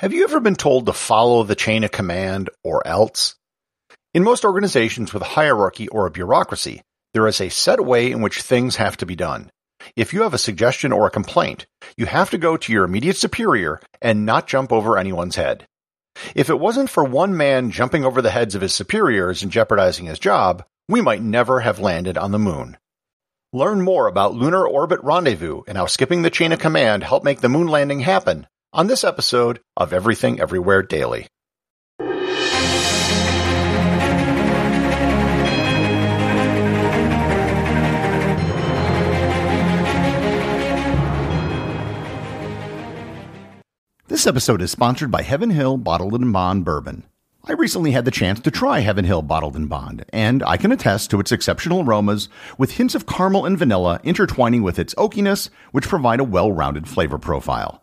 Have you ever been told to follow the chain of command or else? In most organizations with a hierarchy or a bureaucracy, there is a set way in which things have to be done. If you have a suggestion or a complaint, you have to go to your immediate superior and not jump over anyone's head. If it wasn't for one man jumping over the heads of his superiors and jeopardizing his job, we might never have landed on the moon. Learn more about Lunar Orbit Rendezvous and how skipping the chain of command helped make the moon landing happen on this episode of Everything Everywhere Daily. This episode is sponsored by Heaven Hill Bottled and Bond Bourbon. I recently had the chance to try Heaven Hill Bottled and Bond, and I can attest to its exceptional aromas with hints of caramel and vanilla intertwining with its oakiness, which provide a well rounded flavor profile.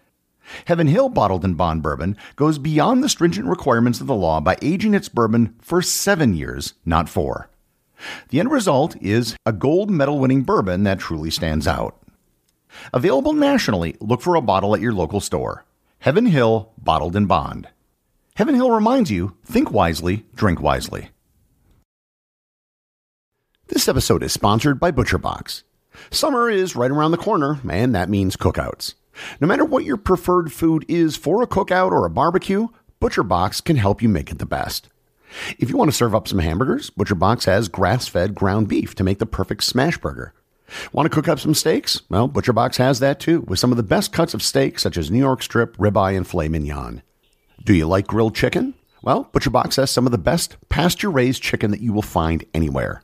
Heaven Hill Bottled in Bond bourbon goes beyond the stringent requirements of the law by aging its bourbon for seven years, not four. The end result is a gold medal winning bourbon that truly stands out. Available nationally, look for a bottle at your local store. Heaven Hill Bottled in Bond. Heaven Hill reminds you think wisely, drink wisely. This episode is sponsored by ButcherBox. Summer is right around the corner, and that means cookouts. No matter what your preferred food is for a cookout or a barbecue, ButcherBox can help you make it the best. If you want to serve up some hamburgers, ButcherBox has grass-fed ground beef to make the perfect smash burger. Want to cook up some steaks? Well, ButcherBox has that too, with some of the best cuts of steak such as New York strip, ribeye, and filet mignon. Do you like grilled chicken? Well, ButcherBox has some of the best pasture-raised chicken that you will find anywhere.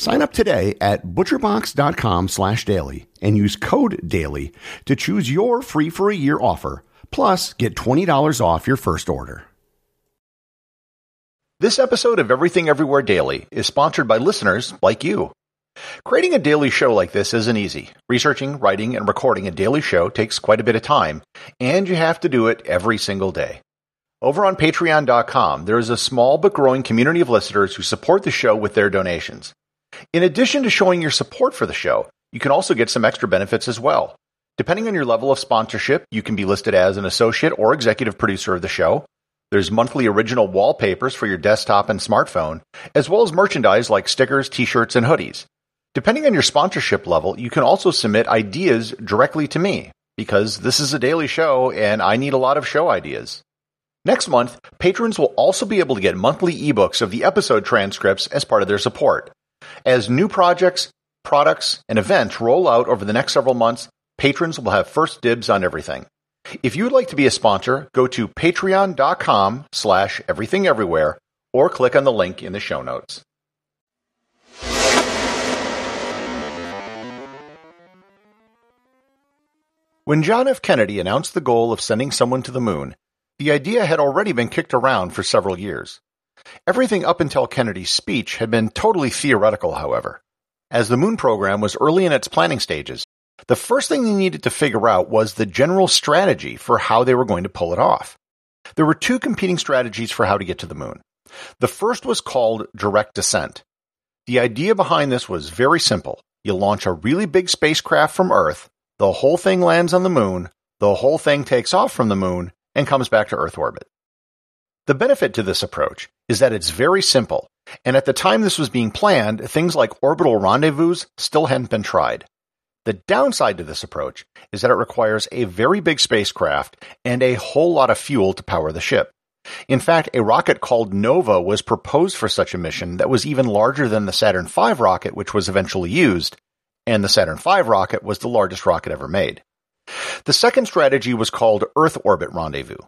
Sign up today at butcherbox.com slash daily and use code DAILY to choose your free for a year offer, plus get $20 off your first order. This episode of Everything Everywhere Daily is sponsored by listeners like you. Creating a daily show like this isn't easy. Researching, writing, and recording a daily show takes quite a bit of time, and you have to do it every single day. Over on patreon.com, there is a small but growing community of listeners who support the show with their donations. In addition to showing your support for the show, you can also get some extra benefits as well. Depending on your level of sponsorship, you can be listed as an associate or executive producer of the show. There's monthly original wallpapers for your desktop and smartphone, as well as merchandise like stickers, t-shirts, and hoodies. Depending on your sponsorship level, you can also submit ideas directly to me, because this is a daily show and I need a lot of show ideas. Next month, patrons will also be able to get monthly ebooks of the episode transcripts as part of their support. As new projects, products, and events roll out over the next several months, patrons will have first dibs on everything. If you would like to be a sponsor, go to patreon.com slash everythingeverywhere or click on the link in the show notes. When John F. Kennedy announced the goal of sending someone to the moon, the idea had already been kicked around for several years. Everything up until Kennedy's speech had been totally theoretical, however. As the moon program was early in its planning stages, the first thing they needed to figure out was the general strategy for how they were going to pull it off. There were two competing strategies for how to get to the moon. The first was called direct ascent. The idea behind this was very simple. You launch a really big spacecraft from Earth, the whole thing lands on the moon, the whole thing takes off from the moon, and comes back to Earth orbit. The benefit to this approach is that it's very simple, and at the time this was being planned, things like orbital rendezvous still hadn't been tried. The downside to this approach is that it requires a very big spacecraft and a whole lot of fuel to power the ship. In fact, a rocket called NOVA was proposed for such a mission that was even larger than the Saturn V rocket which was eventually used, and the Saturn V rocket was the largest rocket ever made. The second strategy was called Earth Orbit Rendezvous.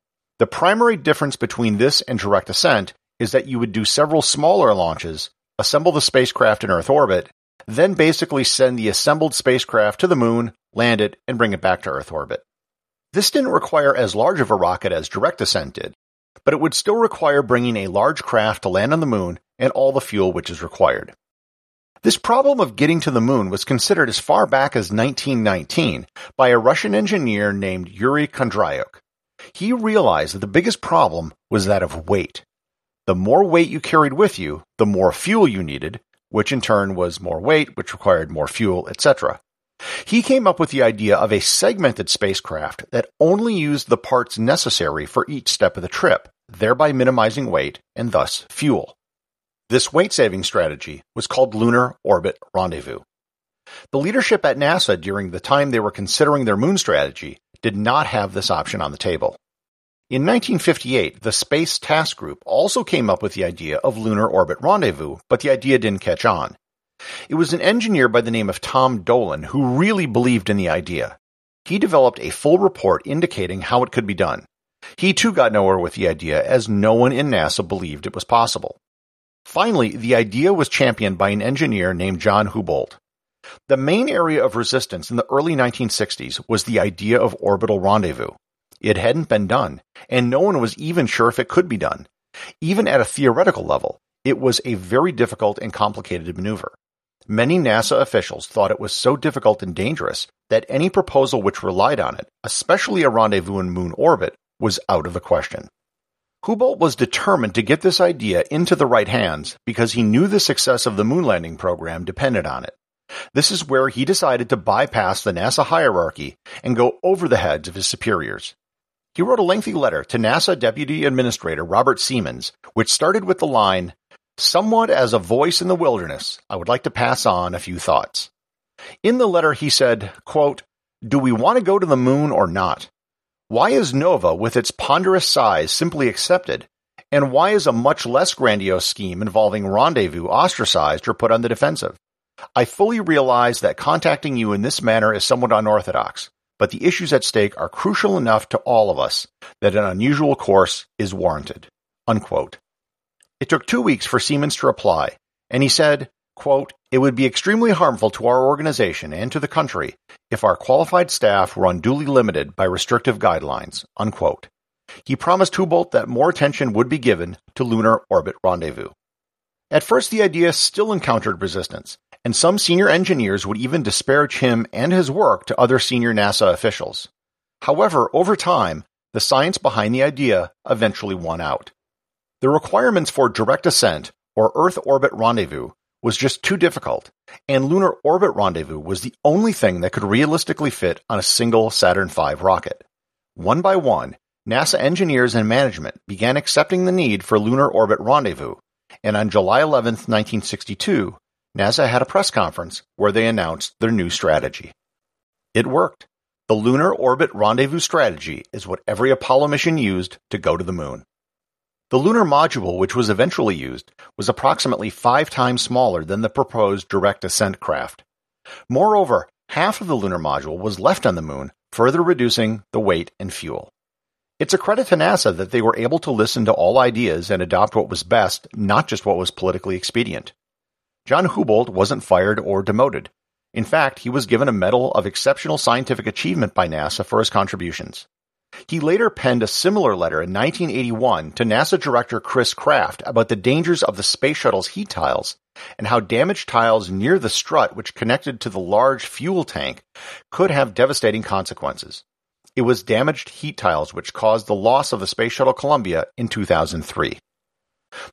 The primary difference between this and direct ascent is that you would do several smaller launches, assemble the spacecraft in Earth orbit, then basically send the assembled spacecraft to the moon, land it, and bring it back to Earth orbit. This didn't require as large of a rocket as direct ascent did, but it would still require bringing a large craft to land on the moon and all the fuel which is required. This problem of getting to the moon was considered as far back as 1919 by a Russian engineer named Yuri Kondratyuk. He realized that the biggest problem was that of weight. The more weight you carried with you, the more fuel you needed, which in turn was more weight, which required more fuel, etc. He came up with the idea of a segmented spacecraft that only used the parts necessary for each step of the trip, thereby minimizing weight and thus fuel. This weight saving strategy was called Lunar Orbit Rendezvous. The leadership at NASA during the time they were considering their moon strategy did not have this option on the table. In 1958, the Space Task Group also came up with the idea of lunar orbit rendezvous, but the idea didn't catch on. It was an engineer by the name of Tom Dolan who really believed in the idea. He developed a full report indicating how it could be done. He too got nowhere with the idea as no one in NASA believed it was possible. Finally, the idea was championed by an engineer named John Houbolt. The main area of resistance in the early 1960s was the idea of orbital rendezvous. It hadn't been done, and no one was even sure if it could be done. Even at a theoretical level, it was a very difficult and complicated maneuver. Many NASA officials thought it was so difficult and dangerous that any proposal which relied on it, especially a rendezvous in moon orbit, was out of the question. Houbolt was determined to get this idea into the right hands because he knew the success of the moon landing program depended on it. This is where he decided to bypass the NASA hierarchy and go over the heads of his superiors. He wrote a lengthy letter to NASA Deputy Administrator Robert Seamans, which started with the line, Somewhat as a voice in the wilderness, I would like to pass on a few thoughts. In the letter, he said, quote, Do we want to go to the moon or not? Why is NOVA, with its ponderous size, simply accepted? And why is a much less grandiose scheme involving rendezvous ostracized or put on the defensive? I fully realize that contacting you in this manner is somewhat unorthodox but the issues at stake are crucial enough to all of us that an unusual course is warranted. Unquote. It took two weeks for Seamans to reply, and he said, quote, It would be extremely harmful to our organization and to the country if our qualified staff were unduly limited by restrictive guidelines. Unquote. He promised Houbolt that more attention would be given to lunar orbit rendezvous. At first, the idea still encountered resistance, and some senior engineers would even disparage him and his work to other senior NASA officials. However, over time, the science behind the idea eventually won out. The requirements for direct ascent, or Earth orbit rendezvous, was just too difficult, and lunar orbit rendezvous was the only thing that could realistically fit on a single Saturn V rocket. One by one, NASA engineers and management began accepting the need for lunar orbit rendezvous, and on July 11, 1962, NASA had a press conference where they announced their new strategy. It worked. The Lunar Orbit Rendezvous strategy is what every Apollo mission used to go to the moon. The lunar module, which was eventually used, was approximately five times smaller than the proposed direct ascent craft. Moreover, half of the lunar module was left on the moon, further reducing the weight and fuel. It's a credit to NASA that they were able to listen to all ideas and adopt what was best, not just what was politically expedient. John Houbolt wasn't fired or demoted. In fact, he was given a Medal of Exceptional Scientific Achievement by NASA for his contributions. He later penned a similar letter in 1981 to NASA Director Chris Kraft about the dangers of the space shuttle's heat tiles and how damaged tiles near the strut which connected to the large fuel tank could have devastating consequences. It was damaged heat tiles which caused the loss of the Space Shuttle Columbia in 2003.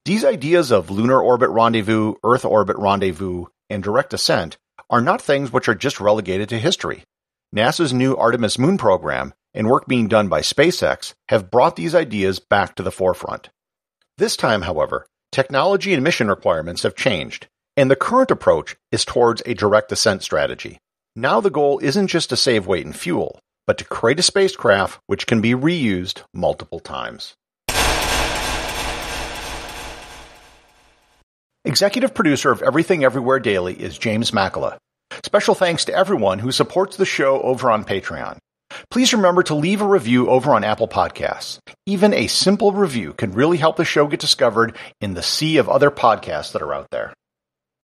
These ideas of lunar orbit rendezvous, Earth orbit rendezvous, and direct ascent are not things which are just relegated to history. NASA's new Artemis moon program and work being done by SpaceX have brought these ideas back to the forefront. This time, however, technology and mission requirements have changed, and the current approach is towards a direct ascent strategy. Now the goal isn't just to save weight and fuel, but to create a spacecraft which can be reused multiple times. Executive producer of Everything Everywhere Daily is James Makala. Special thanks to everyone who supports the show over on Patreon. Please remember to leave a review over on Apple Podcasts. Even a simple review can really help the show get discovered in the sea of other podcasts that are out there.